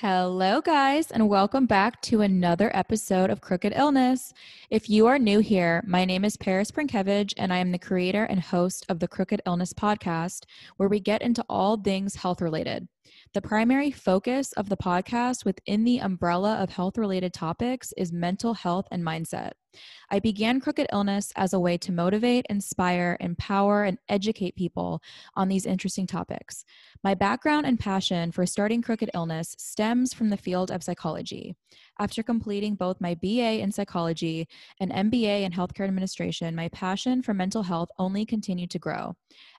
Hello, guys, and welcome back to another episode of Crooked Illness. If you are new here, my name is Paris Prinkevich, and I am the creator and host of the Crooked Illness podcast, where we get into all things health related. The primary focus of the podcast within the umbrella of health related topics is mental health and mindset. I began Crooked Illness as a way to motivate, inspire, empower, and educate people on these interesting topics. My background and passion for starting Crooked Illness stems from the field of psychology. After completing both my BA in psychology and MBA in healthcare administration, my passion for mental health only continued to grow.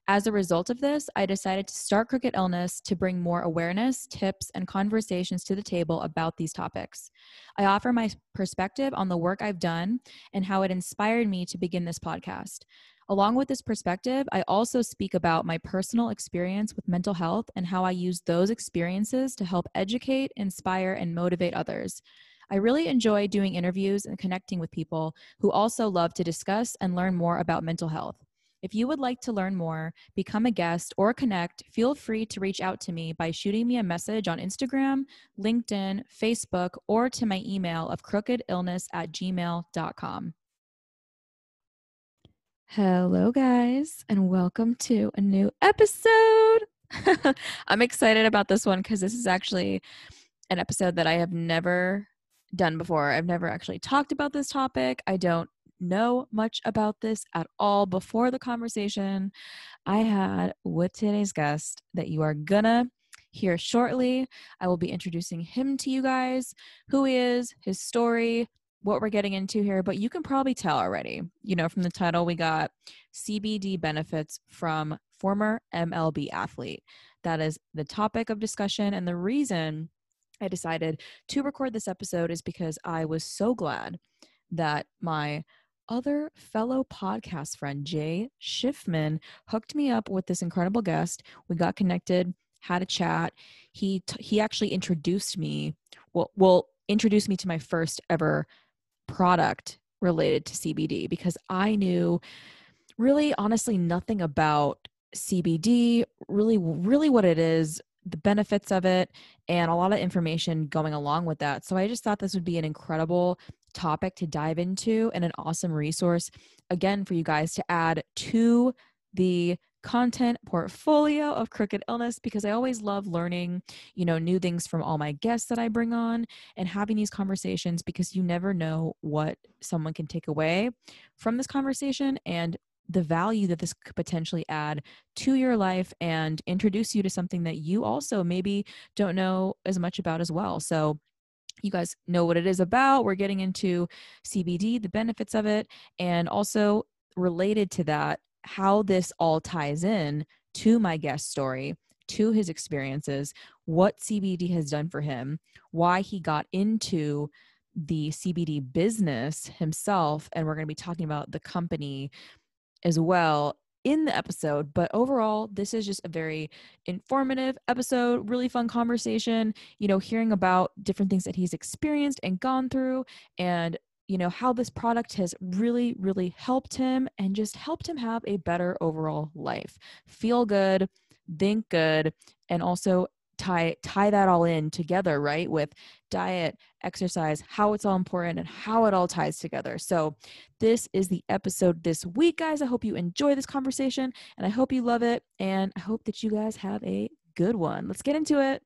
As a result of this, I decided to start Crooked Illness to bring more awareness, tips, and conversations to the table about these topics. I offer my perspective on the work I've done and how it inspired me to begin this podcast. Along with this perspective, I also speak about my personal experience with mental health and how I use those experiences to help educate, inspire, and motivate others. I really enjoy doing interviews and connecting with people who also love to discuss and learn more about mental health. If you would like to learn more, become a guest, or connect, feel free to reach out to me by shooting me a message on Instagram, LinkedIn, Facebook, or to my email of crookedillness at gmail.com. Hello, guys, and welcome to a new episode. I'm excited about this one because this is actually an episode that I have never done before. I've never actually talked about this topic. I don't know much about this at all before the conversation I had with today's guest that you are gonna hear shortly. I will be introducing him to you guys, who he is, his story, what we're getting into here, but you can probably tell already. You know, from the title, we got CBD benefits from former MLB athlete. That is the topic of discussion. And the reason I decided to record this episode is because I was so glad that my other fellow podcast friend, Jay Schiffman, hooked me up with this incredible guest. We got connected, had a chat. He t- he actually introduced me. Well, well, introduced me to my first ever product related to CBD because I knew really honestly nothing about CBD, really really what it is, the benefits of it and a lot of information going along with that. So I just thought this would be an incredible topic to dive into and an awesome resource again for you guys to add to the content portfolio of crooked illness because i always love learning you know new things from all my guests that i bring on and having these conversations because you never know what someone can take away from this conversation and the value that this could potentially add to your life and introduce you to something that you also maybe don't know as much about as well. So you guys know what it is about. We're getting into CBD, the benefits of it, and also related to that, how this all ties in to my guest story, to his experiences, what CBD has done for him, why he got into the CBD business himself. And we're going to be talking about the company as well in the episode. But overall, this is just a very informative episode, really fun conversation, you know, hearing about different things that he's experienced and gone through and you know how this product has really really helped him and just helped him have a better overall life feel good think good and also tie tie that all in together right with diet exercise how it's all important and how it all ties together. So this is the episode this week guys. I hope you enjoy this conversation and i hope you love it and i hope that you guys have a good one. Let's get into it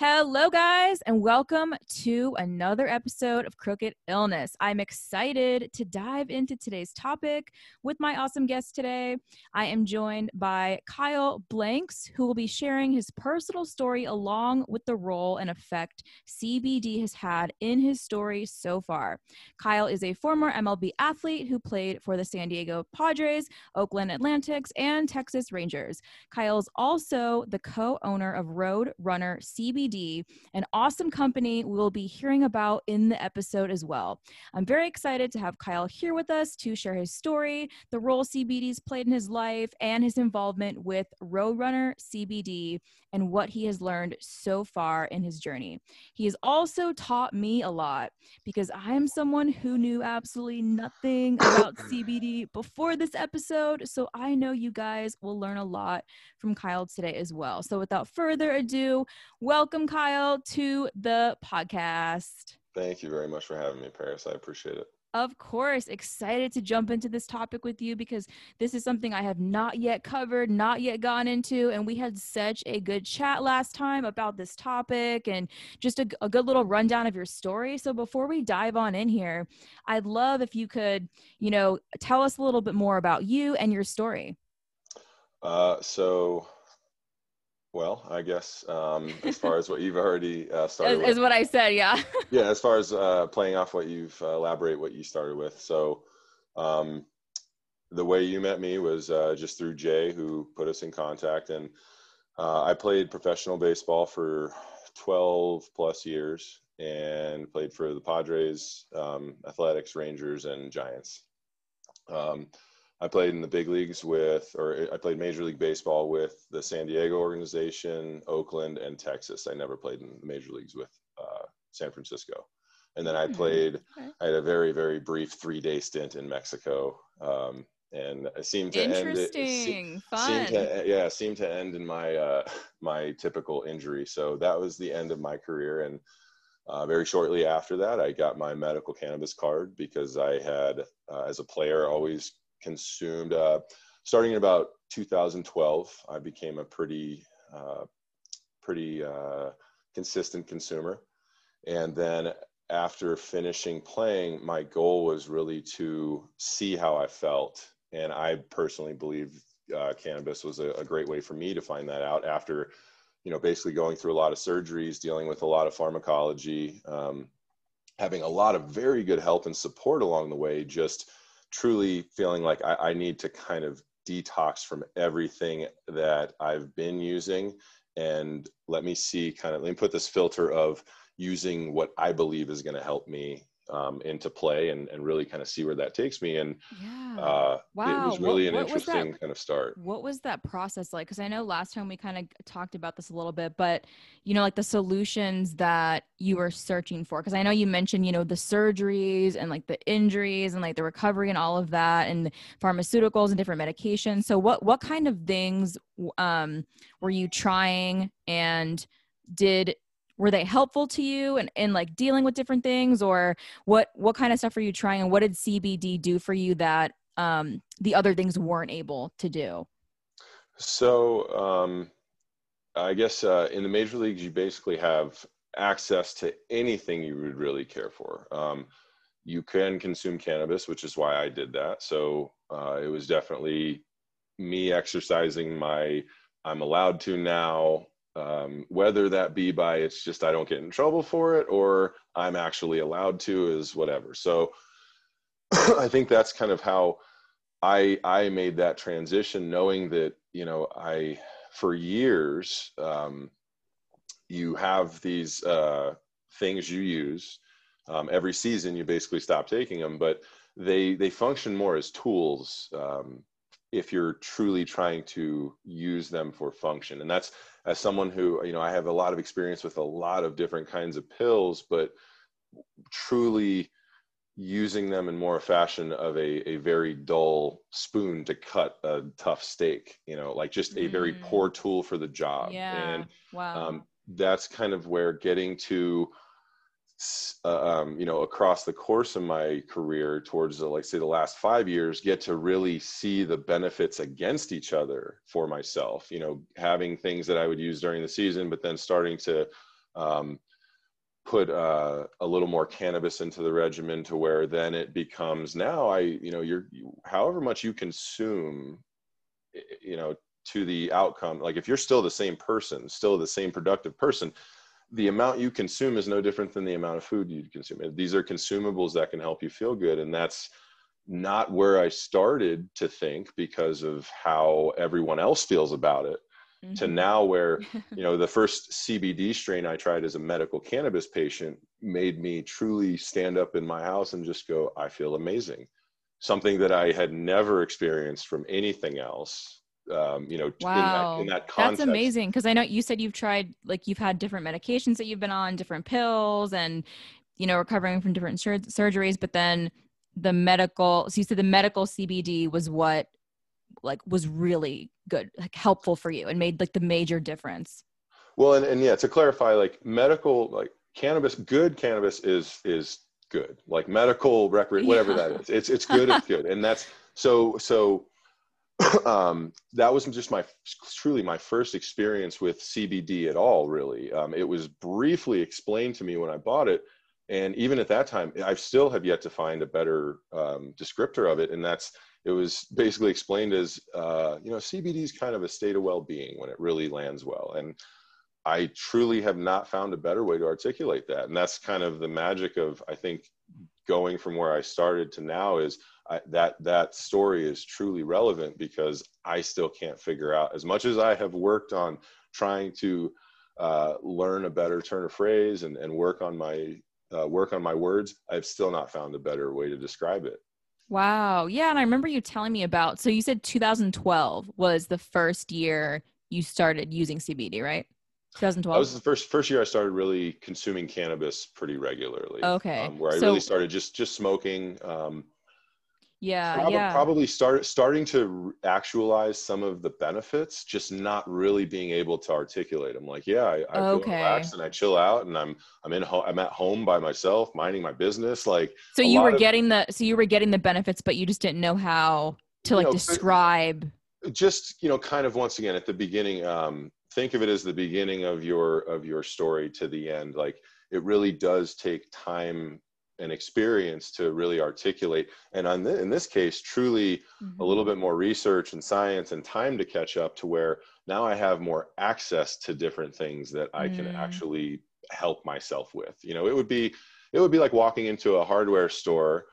Hello, guys, and welcome to another episode of Crooked Illness. I'm excited to dive into today's topic with my awesome guest today. I am joined by Kyle Blanks, who will be sharing his personal story along with the role and effect CBD has had in his story so far. Kyle is a former MLB athlete who played for the San Diego Padres, Oakland Athletics, and Texas Rangers. Kyle is also the co owner of Road Runner CBD an awesome company we'll be hearing about in the episode as well. I'm very excited to have Kyle here with us to share his story, the role CBD's played in his life, and his involvement with Roadrunner CBD and what he has learned so far in his journey. He has also taught me a lot because I am someone who knew absolutely nothing about CBD before this episode. So I know you guys will learn a lot from Kyle today as well. So without further ado, welcome welcome Kyle to the podcast. Thank you very much for having me, Paris. I appreciate it. Of course, excited to jump into this topic with you because this is something I have not yet covered, not yet gone into. And we had such a good chat last time about this topic and just a, a good little rundown of your story. So before we dive on in here, I'd love if you could, you know, tell us a little bit more about you and your story. Uh, so well, I guess um, as far as what you've already uh, started, is, what I said. Yeah. yeah, as far as uh, playing off what you've uh, elaborate what you started with. So, um, the way you met me was uh, just through Jay, who put us in contact, and uh, I played professional baseball for 12 plus years and played for the Padres, um, Athletics, Rangers, and Giants. Um, I played in the big leagues with, or I played Major League Baseball with the San Diego organization, Oakland, and Texas. I never played in the major leagues with uh, San Francisco. And then I hmm, played, okay. I had a very, very brief three day stint in Mexico. Um, and it seemed to end it, it fun. To, yeah, seemed to end in my, uh, my typical injury. So that was the end of my career. And uh, very shortly after that, I got my medical cannabis card because I had, uh, as a player, always consumed. Uh, starting in about 2012, I became a pretty, uh, pretty uh, consistent consumer. And then after finishing playing, my goal was really to see how I felt. And I personally believe uh, cannabis was a, a, great way for me to find that out after, you know, basically going through a lot of surgeries, dealing with a lot of pharmacology, um, having a lot of very good help and support along the way, just truly feeling like I, I need to kind of detox from everything that I've been using. And let me see kind of let me put this filter of using what I believe is going to help me um, into play and, and really kind of see where that takes me. And yeah. uh, wow. it was really what, an what interesting kind of start. What was that process like? Because I know last time we kind of talked about this a little bit, but you know, like the solutions that you were searching for. Because I know you mentioned, you know, the surgeries and like the injuries and like the recovery and all of that, and pharmaceuticals and different medications. So what what kind of things um, were you trying and did were they helpful to you and in, in like dealing with different things? Or what what kind of stuff are you trying and what did cbd do for you that um, the other things weren't able to do? So um, i guess uh, in the major leagues you basically have access to anything you would really care for. Um, you can consume cannabis which is why i did that. So uh, it was definitely me exercising my i'm allowed to now um, whether that be by it's just I don't get in trouble for it or I'm actually allowed to is whatever. So I think that's kind of how I I made that transition, knowing that you know I for years um, you have these uh, things you use um, every season. You basically stop taking them, but they they function more as tools um, if you're truly trying to use them for function, and that's as someone who you know i have a lot of experience with a lot of different kinds of pills but truly using them in more a fashion of a, a very dull spoon to cut a tough steak you know like just a very mm. poor tool for the job yeah. and wow. um, that's kind of where getting to um, you know across the course of my career towards the, like say the last five years get to really see the benefits against each other for myself you know having things that i would use during the season but then starting to um, put uh, a little more cannabis into the regimen to where then it becomes now i you know you're however much you consume you know to the outcome like if you're still the same person still the same productive person the amount you consume is no different than the amount of food you consume. These are consumables that can help you feel good. And that's not where I started to think because of how everyone else feels about it. Mm-hmm. To now, where you know the first CBD strain I tried as a medical cannabis patient made me truly stand up in my house and just go, I feel amazing. Something that I had never experienced from anything else um, you know, wow. in, that, in that context. That's amazing. Cause I know you said you've tried, like you've had different medications that you've been on, different pills and, you know, recovering from different sur- surgeries, but then the medical, so you said the medical CBD was what like was really good, like helpful for you and made like the major difference. Well, and, and yeah, to clarify, like medical, like cannabis, good cannabis is is good. Like medical record, whatever yeah. that is, it's it's good. it's good, and that's so so. um, that was just my truly my first experience with CBD at all. Really, um, it was briefly explained to me when I bought it, and even at that time, I still have yet to find a better um, descriptor of it, and that's it was basically explained as uh, you know CBD is kind of a state of well-being when it really lands well, and I truly have not found a better way to articulate that. And that's kind of the magic of, I think, going from where I started to now is I, that that story is truly relevant because I still can't figure out as much as I have worked on trying to uh, learn a better turn of phrase and, and work on my uh, work on my words. I've still not found a better way to describe it. Wow. Yeah. And I remember you telling me about, so you said 2012 was the first year you started using CBD, right? 2012. That was the first first year I started really consuming cannabis pretty regularly. Okay. Um, where I so, really started just just smoking. Um, yeah, probably, yeah. Probably start starting to actualize some of the benefits, just not really being able to articulate them. Like, yeah, I, I okay. relaxed and I chill out, and I'm I'm in home. I'm at home by myself, minding my business. Like, so you were of, getting the so you were getting the benefits, but you just didn't know how to like know, describe. Just you know, kind of once again at the beginning. Um, think of it as the beginning of your of your story to the end like it really does take time and experience to really articulate and on in this case truly mm-hmm. a little bit more research and science and time to catch up to where now i have more access to different things that i mm. can actually help myself with you know it would be it would be like walking into a hardware store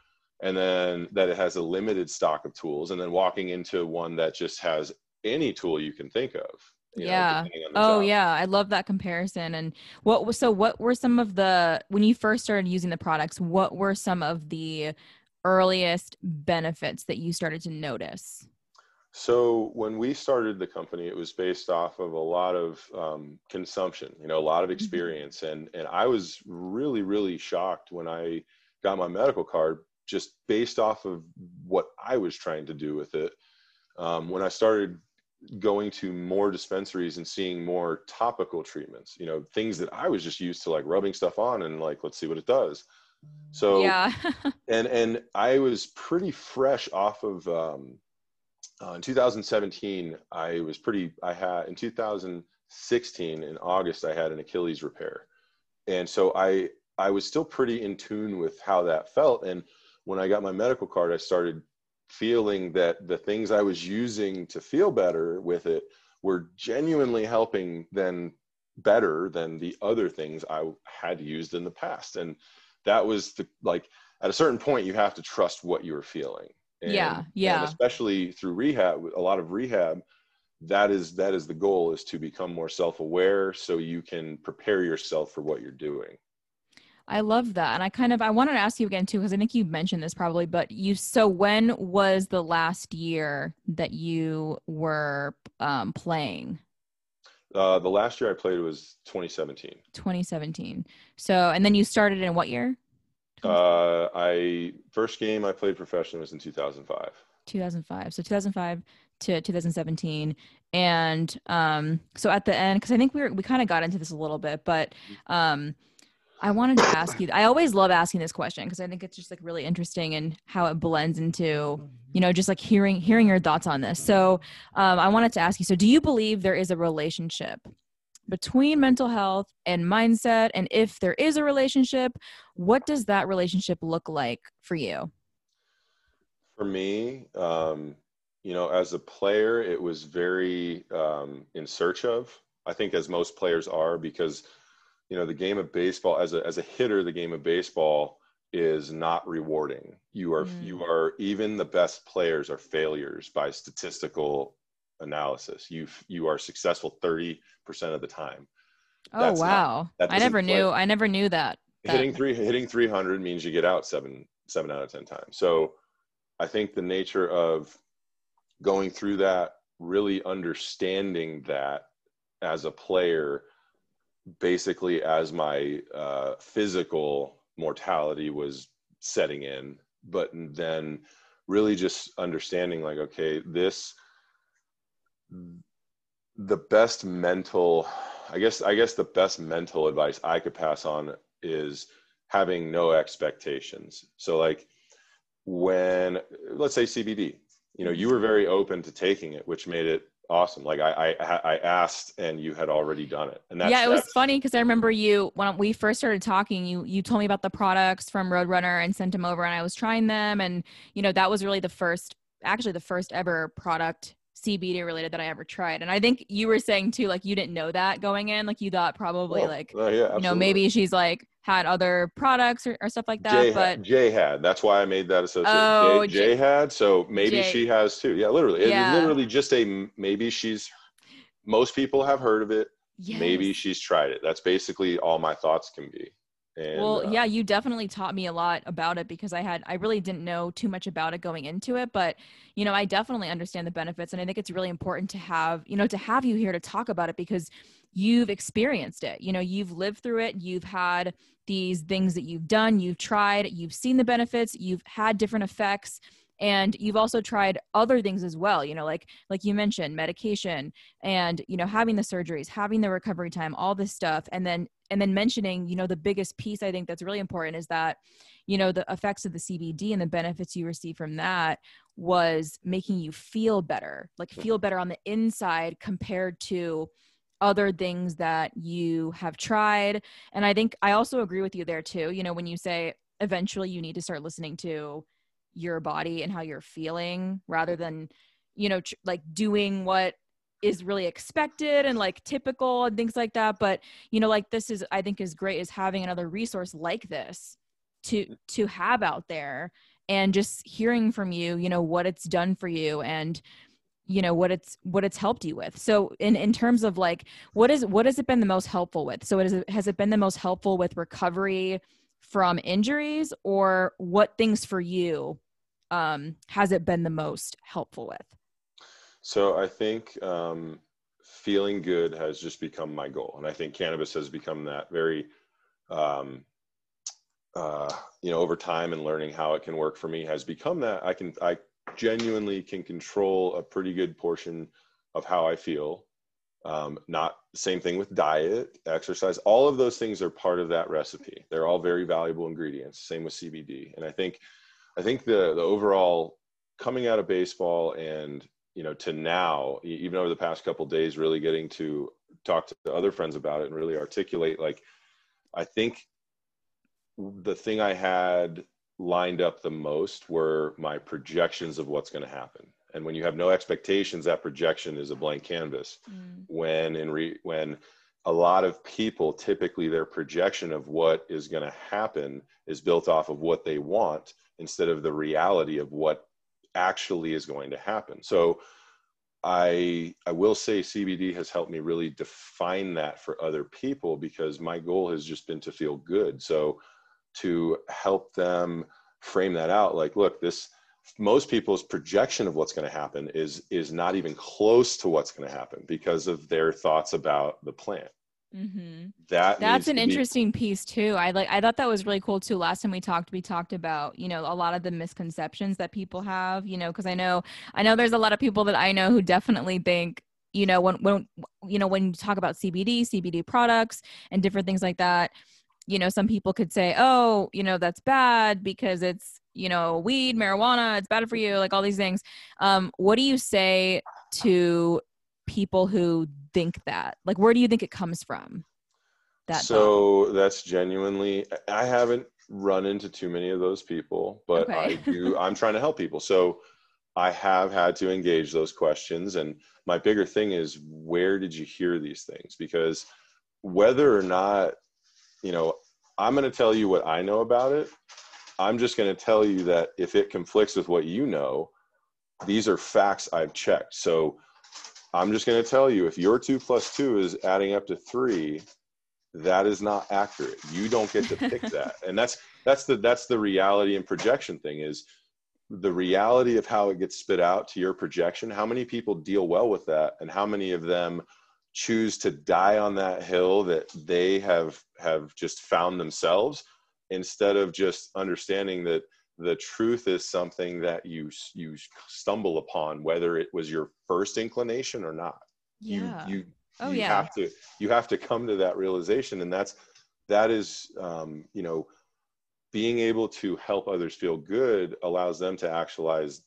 and then that it has a limited stock of tools and then walking into one that just has any tool you can think of yeah. oh job. yeah. I love that comparison. And what was so what were some of the when you first started using the products what were some of the earliest benefits that you started to notice? So when we started the company it was based off of a lot of um, consumption you know a lot of mm-hmm. experience. And and i was really really shocked when i got my medical card just based off of what i was trying to do with it. Um, when i started going to more dispensaries and seeing more topical treatments you know things that i was just used to like rubbing stuff on and like let's see what it does. So yeah. and and i was pretty fresh off of um uh, in 2017 i was pretty i had in 2016 in august i had an achilles repair. And so i i was still pretty in tune with how that felt. And when i got my medical card i started feeling that the things I was using to feel better with it were genuinely helping then better than the other things I had used in the past. And that was the like at a certain point you have to trust what you're feeling. And, yeah. Yeah. especially through rehab, a lot of rehab, that is that is the goal is to become more self-aware so you can prepare yourself for what you're doing. I love that. And I kind of I wanted to ask you again too, because I think you mentioned this probably, but you so when was the last year that you were um, playing? Uh, the last year I played was 2017. 2017. So and then you started in what year? Uh, I first game I played professionally was in 2005. 2005. So 2005 to 2017 and um so at the end because i think we were we kind of got into this a little bit but um I wanted to ask you. I always love asking this question because I think it's just like really interesting and how it blends into, you know, just like hearing hearing your thoughts on this. So, um, I wanted to ask you. So, do you believe there is a relationship between mental health and mindset? And if there is a relationship, what does that relationship look like for you? For me, um, you know, as a player, it was very um, in search of. I think as most players are because you know the game of baseball as a as a hitter the game of baseball is not rewarding. You are mm. you are even the best players are failures by statistical analysis. You you are successful 30% of the time. Oh That's wow. not, i never knew i never knew that hitting three hitting 300 means you get out seven seven out of ten times. So i think the nature of going through that really understanding that as a player basically as my uh, physical mortality was setting in but then really just understanding like okay this the best mental i guess i guess the best mental advice i could pass on is having no expectations. So like when let's say cbd you know you were very open to taking it which made it awesome. Like i i, I asked and you had already done it. And that's, yeah it was funny because i remember you when we first started talking you you told me about the products from roadrunner and sent them over and i was trying them and you know that was really the first actually the first ever product CBD related that I ever tried. And I think you were saying too, like you didn't know that going in, like you thought probably oh, like, uh, yeah, you know, maybe she's like had other products or, or stuff like that. Jay but Jay had, that's why I made that association. Oh, Jay, Jay, Jay had, so maybe Jay. she has too. Yeah, literally. Yeah. It's literally just a, maybe she's, most people have heard of it. Yes. Maybe she's tried it. That's basically all my thoughts can be. And, well, uh, yeah, you definitely taught me a lot about it because I had I really didn't know too much about it going into it, but you know, I definitely understand the benefits and I think it's really important to have, you know, to have you here to talk about it because you've experienced it. You know, you've lived through it, you've had these things that you've done, you've tried, you've seen the benefits, you've had different effects and you've also tried other things as well you know like like you mentioned medication and you know having the surgeries having the recovery time all this stuff. And then and then mentioning you know the biggest piece i think that's really important is that you know the effects of the cbd and the benefits you receive from that was making you feel better like feel better on the inside compared to other things that you have tried. And i think i also agree with you there too you know when you say eventually you need to start listening to your body and how you're feeling rather than you know tr- like doing what is really expected and like typical and things like that. But you know like this is i think is great is having another resource like this to to have out there and just hearing from you you know what it's done for you and you know what it's what it's helped you with. So in in terms of like what is what has it been the most helpful with? So it is has it been the most helpful with recovery from injuries or what things for you um has it been the most helpful with so I think um, feeling good has just become my goal, and I think cannabis has become that very, um, uh, you know, over time and learning how it can work for me has become that I can I genuinely can control a pretty good portion of how I feel. Um, not same thing with diet, exercise. All of those things are part of that recipe. They're all very valuable ingredients. Same with CBD, and I think, I think the the overall coming out of baseball and you know to now even over the past couple days really getting to talk to other friends about it and really articulate like i think the thing i had lined up the most were my projections of what's going to happen and when you have no expectations that projection is a blank canvas mm. when in re, when a lot of people typically their projection of what is going to happen is built off of what they want instead of the reality of what actually is going to happen. So I I will say CBD has helped me really define that for other people because my goal has just been to feel good. So to help them frame that out like look this most people's projection of what's going to happen is is not even close to what's going to happen because of their thoughts about the plant Mm-hmm. That that's an interesting be- piece too. I like I thought that was really cool too. Last time we talked, we talked about you know a lot of the misconceptions that people have. You know, because I know I know there's a lot of people that I know who definitely think you know when when you know when you talk about CBD, CBD products, and different things like that. You know, some people could say, oh, you know, that's bad because it's you know weed, marijuana, it's bad for you, like all these things. Um, what do you say to people who think that? Like, where do you think it comes from? That so thought? that's genuinely, I haven't run into too many of those people, but okay. I do, I'm trying to help people. So I have had to engage those questions. And my bigger thing is, where did you hear these things? Because whether or not, you know, I'm going to tell you what I know about it. I'm just going to tell you that if it conflicts with what you know, these are facts I've checked. So I'm just going to tell you if your two plus two is adding up to three, that is not accurate. You don't get to pick that. And that's that's the that's the reality and projection thing is the reality of how it gets spit out to your projection. How many people deal well with that, and how many of them choose to die on that hill that they have have just found themselves instead of just understanding that the truth is something that you you stumble upon whether it was your first inclination or not Yeah. you you Oh, you yeah. have to you have to come to that realization and that's that is um, you know being able to help others feel good allows them to actualize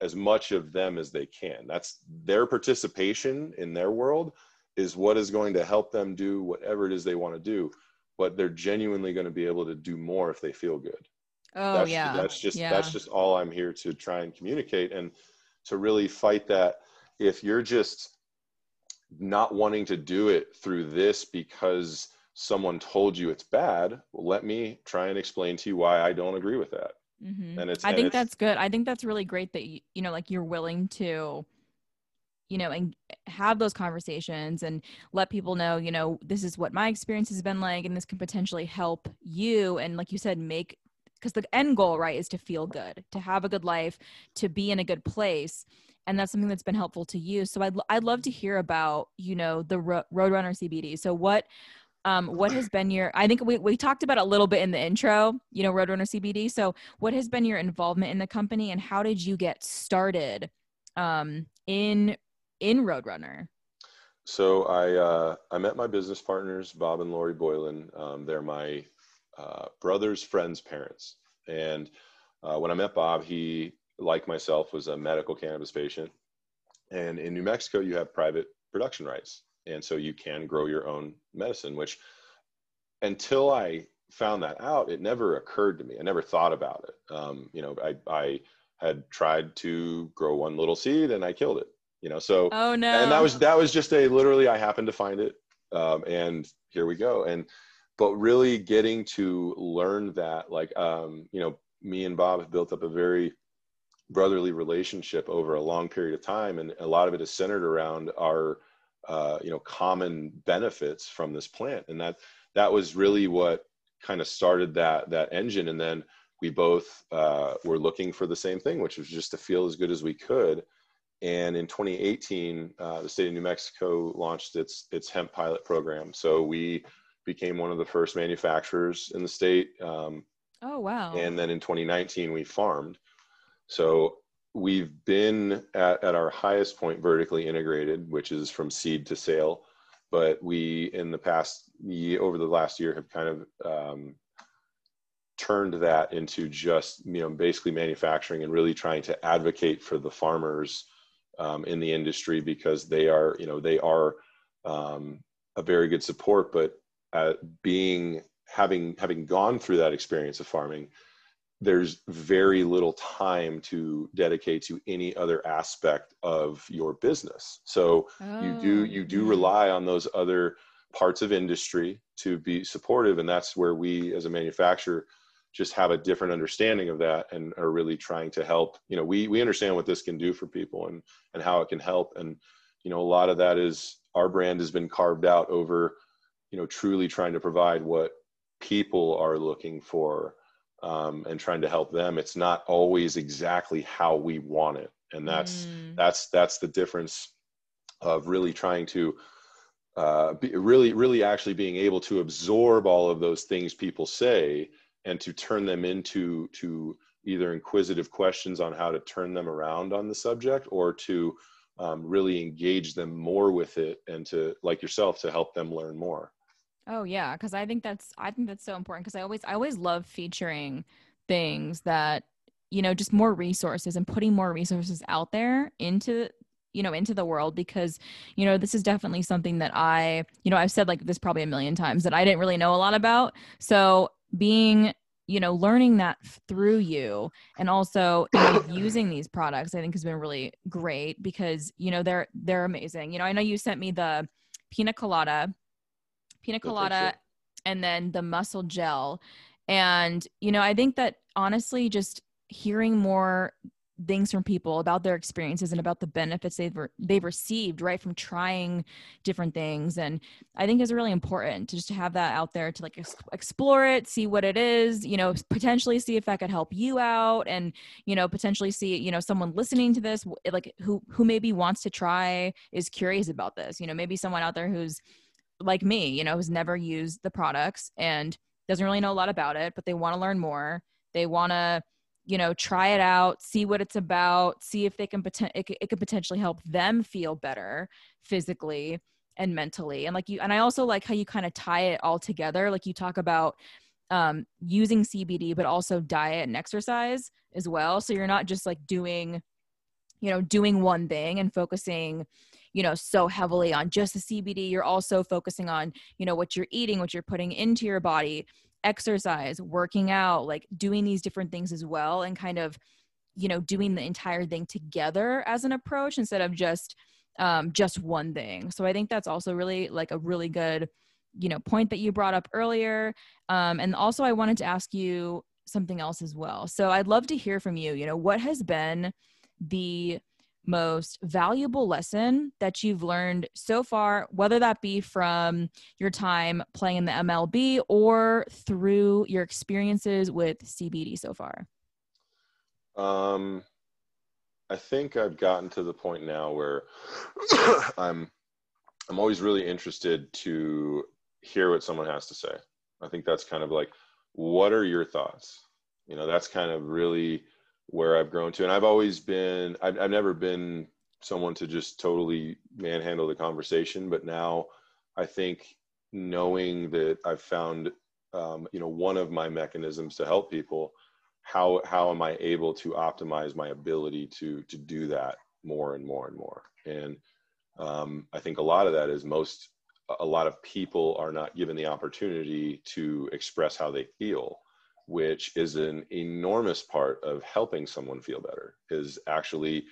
as much of them as they can that's their participation in their world is what is going to help them do whatever it is they want to do but they're genuinely going to be able to do more if they feel good Oh that's, yeah. that's just yeah. that's just all i'm here to try and communicate and to really fight that if you're just not wanting to do it through this because someone told you it's bad well, let me try and explain to you why i don't agree with that Mhm. and it's I and think it's- that's good. I think that's really great that you, you know, like you're willing to, you know, and have those conversations and let people know, you know, this is what my experience has been like, and this can potentially help you. And like you said, make because the end goal, right, is to feel good, to have a good life, to be in a good place. And that's something that's been helpful to you. So I'd, I'd love to hear about, you know, the Ro- Roadrunner CBD. So what, um, what has been your, I think we, we talked about a little bit in the intro, you know, Roadrunner CBD. So what has been your involvement in the company and how did you get started, um, in, in Roadrunner? So I uh, I met my business partners, Bob and Lori Boylan. Um, they're my uh, brother's friend's parents. And uh, when I met Bob, he, like myself, was a medical cannabis patient. And in New Mexico, you have private production rights, and so you can grow your own medicine. Which, until I found that out, it never occurred to me. I never thought about it. Um, you know, I I had tried to grow one little seed and I killed it. You know, so Oh no. and that was that was just a literally i happened to find it um, and here we go. And but really getting to learn that like um, you know me and bob have built up a very brotherly relationship over a long period of time and a lot of it is centered around our uh, you know common benefits from this plant. And that that was really what kind of started that that engine. And then we both uh, were looking for the same thing which was just to feel as good as we could and in 2018, uh, the state of New Mexico launched its its hemp pilot program. So we became one of the first manufacturers in the state. Um, oh wow. and then in 2019, we farmed. So we've been at, at our highest point vertically integrated, which is from seed to sale. But we, in the past year, over the last year, have kind of um, turned that into just you know basically manufacturing and really trying to advocate for the farmers um, in the industry because they are you know they are um, a very good support but uh, being having having gone through that experience of farming there's very little time to dedicate to any other aspect of your business. So you do Oh, you do rely on those other parts of industry to be supportive and that's where we as a manufacturer just have a different understanding of that and are really trying to help. You know we we understand what this can do for people and and how it can help. And you know a lot of that is our brand has been carved out over you know truly trying to provide what people are looking for um, and trying to help them. It's not always exactly how we want it. And that's Mm. that's that's the difference of really trying to uh, be, really really actually being able to absorb all of those things people say and to turn them into to either inquisitive questions on how to turn them around on the subject or to um, really engage them more with it and to like yourself to help them learn more. Oh yeah, because I think that's I think that's so important because I always I always love featuring things that you know just more resources and putting more resources out there into you know into the world because you know this is definitely something that I you know I've said like this probably a million times that I didn't really know a lot about. So being you know learning that through you and also you know using these products I think has been really great because you know they're they're amazing. You know I know you sent me the pina colada pina colada and then the muscle gel. And you know i think that honestly just hearing more things from people about their experiences and about the benefits they've re- they've received right from trying different things and i think is really important to just have that out there to like ex- explore it see what it is you know potentially see if that could help you out and you know potentially see you know someone listening to this like who who maybe wants to try is curious about this you know maybe someone out there who's like me, you know, who's never used the products and doesn't really know a lot about it, but they want to learn more. They want to, you know try it out see what it's about see if they can poten- it, it could potentially help them feel better physically and mentally. And like you and i also like how you kind of tie it all together like you talk about um, using cbd but also diet and exercise as well. So you're not just like doing you know doing one thing and focusing you know so heavily on just the cbd you're also focusing on you know what you're eating what you're putting into your body exercise working out like doing these different things as well and kind of you know doing the entire thing together as an approach instead of just um, just one thing. So i think that's also really like a really good you know point that you brought up earlier. Um, and also i wanted to ask you something else as well. So i'd love to hear from you you know what has been the most valuable lesson that you've learned so far, whether that be from your time playing in the MLB or through your experiences with CBD so far? Um, I think I've gotten to the point now where I'm I'm always really interested to hear what someone has to say. I think that's kind of like, what are your thoughts? You know, that's kind of really where I've grown to. And I've always been, I've, I've never been someone to just totally manhandle the conversation, but now I think knowing that I've found, um, you know, one of my mechanisms to help people, how how am I able to optimize my ability to to do that more and more and more? And um, I think a lot of that is most a lot of people are not given the opportunity to express how they feel which is an enormous part of helping someone feel better is actually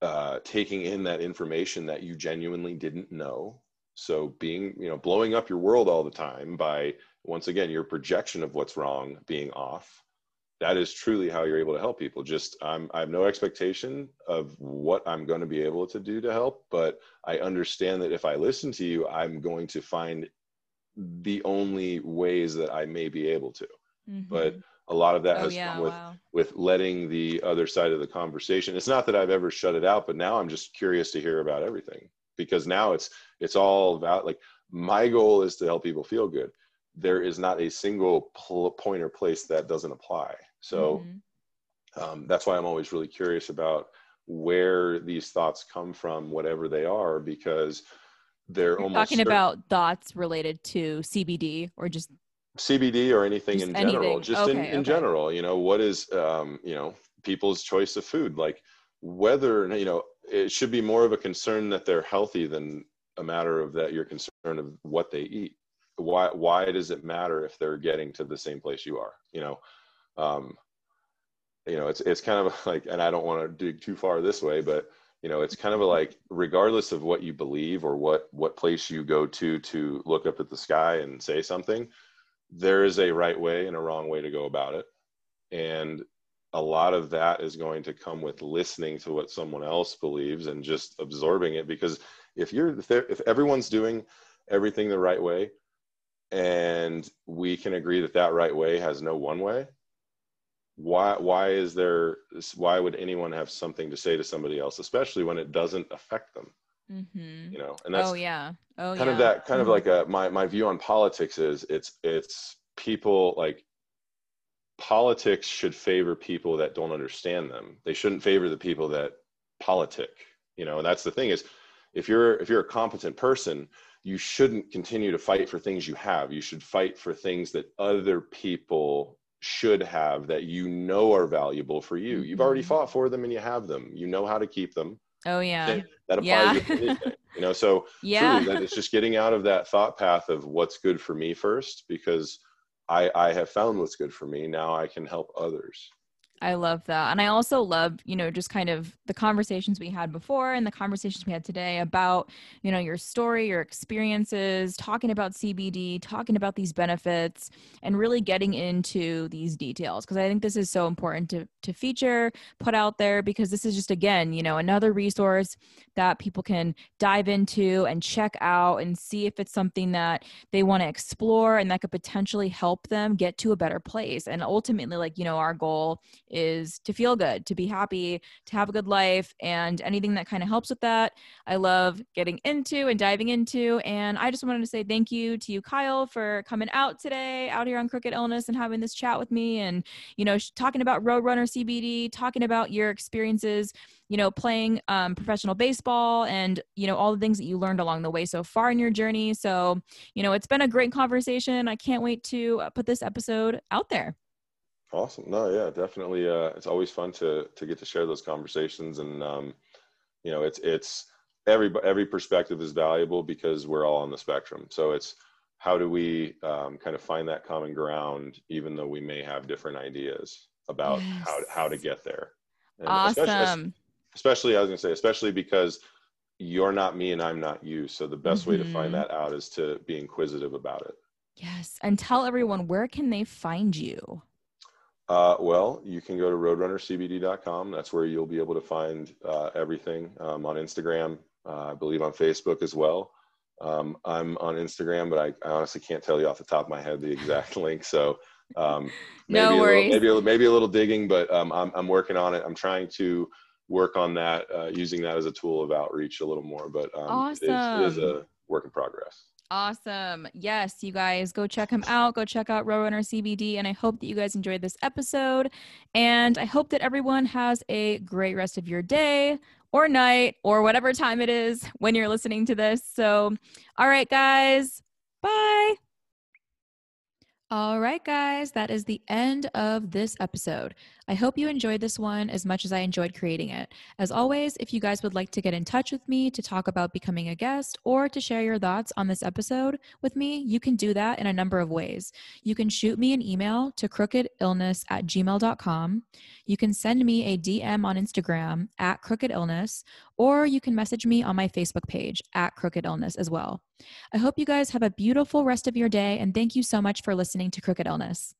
uh, taking in that information that you genuinely didn't know. So being you know blowing up your world all the time by once again your projection of what's wrong being off that is truly how you're able to help people. Just I'm, i have no expectation of what i'm going to be able to do to help but i understand that if i listen to you i'm going to find the only ways that i may be able to mm-hmm. but a lot of that oh, has yeah, come with wow. with letting the other side of the conversation it's not that i've ever shut it out but now i'm just curious to hear about everything because now it's it's all about like my goal is to help people feel good there is not a single pl- point or place that doesn't apply so mm-hmm. um, that's why i'm always really curious about where these thoughts come from whatever they are because they're You're almost talking certain- about thoughts related to cbd or just CBD or anything just in anything. general, just okay, in, in okay. general, you know, what is, um, you know, people's choice of food, like whether, you know, it should be more of a concern that they're healthy than a matter of that you're concerned of what they eat. Why, why does it matter if they're getting to the same place you are? You know, um, you know, it's, it's kind of like, and I don't want to dig too far this way, but you know, it's kind of a like, regardless of what you believe or what, what place you go to, to look up at the sky and say something, there is a right way and a wrong way to go about it. And a lot of that is going to come with listening to what someone else believes and just absorbing it because if you're if, if everyone's doing everything the right way and we can agree that that right way has no one way why why is there why would anyone have something to say to somebody else especially when it doesn't affect them Mm-hmm. You know, and that's oh yeah, oh kind yeah. of that kind mm-hmm. of like a my my view on politics is it's it's people like politics should favor people that don't understand them. They shouldn't favor the people that politic. You know, and that's the thing is if you're if you're a competent person, you shouldn't continue to fight for things you have. You should fight for things that other people should have that you know are valuable for you. You've already mm-hmm. fought for them and you have them. You know how to keep them. Oh yeah. That, applies yeah. to anything. You know, so yeah. truly that it's just getting out of that thought path of what's good for me first because I I have found what's good for me. Now I can help others. I love that. And I also love, you know, just kind of the conversations we had before and the conversations we had today about, you know, your story, your experiences, talking about CBD, talking about these benefits, and really getting into these details. Because I think this is so important to, to feature, put out there, because this is just, again, you know, another resource that people can dive into and check out and see if it's something that they want to explore and that could potentially help them get to a better place. And ultimately, like, you know, our goal is to feel good, to be happy, to have a good life, and anything that kind of helps with that. I love getting into and diving into. And I just wanted to say thank you to you, Kyle, for coming out today, out here on Crooked Illness, and having this chat with me, and you know, talking about Roadrunner CBD, talking about your experiences you know, playing um, professional baseball and, you know, all the things that you learned along the way so far in your journey. So, you know, it's been a great conversation. I can't wait to uh, put this episode out there. Awesome. No, yeah, definitely. Uh, it's always fun to, to get to share those conversations and, um, you know, it's, it's every, every perspective is valuable because we're all on the spectrum. So it's, how do we um, kind of find that common ground, even though we may have different ideas about yes. how, how to get there? And awesome especially i was going to say especially because you're not me and i'm not you so the best mm-hmm. way to find mm-hmm. that out is to be inquisitive about it yes and tell everyone where can they find you uh, well you can go to roadrunnercbd.com that's where you'll be able to find uh, everything um, on instagram uh, i believe on facebook as well um, i'm on instagram but I, I, honestly can't tell you off the top of my head the exact link so um, maybe no. A little, maybe, a, maybe a little digging but um, I'm, I'm working on it i'm trying to work on that, uh, using that as a tool of outreach a little more. But um, awesome. it, is, it is a work in progress. Awesome. Yes, you guys go check him out. Go check out Roadrunner CBD. And I hope that you guys enjoyed this episode. And I hope that everyone has a great rest of your day or night or whatever time it is when you're listening to this. So, all right, guys. Bye. All right, guys, that is the end of this episode. I hope you enjoyed this one as much as I enjoyed creating it. As always, if you guys would like to get in touch with me to talk about becoming a guest or to share your thoughts on this episode with me, you can do that in a number of ways. You can shoot me an email to crookedillness at gmail.com. You can send me a DM on Instagram at crookedillness, or you can message me on my Facebook page at Crooked Illness as well. I hope you guys have a beautiful rest of your day, and thank you so much for listening to Crooked Illness.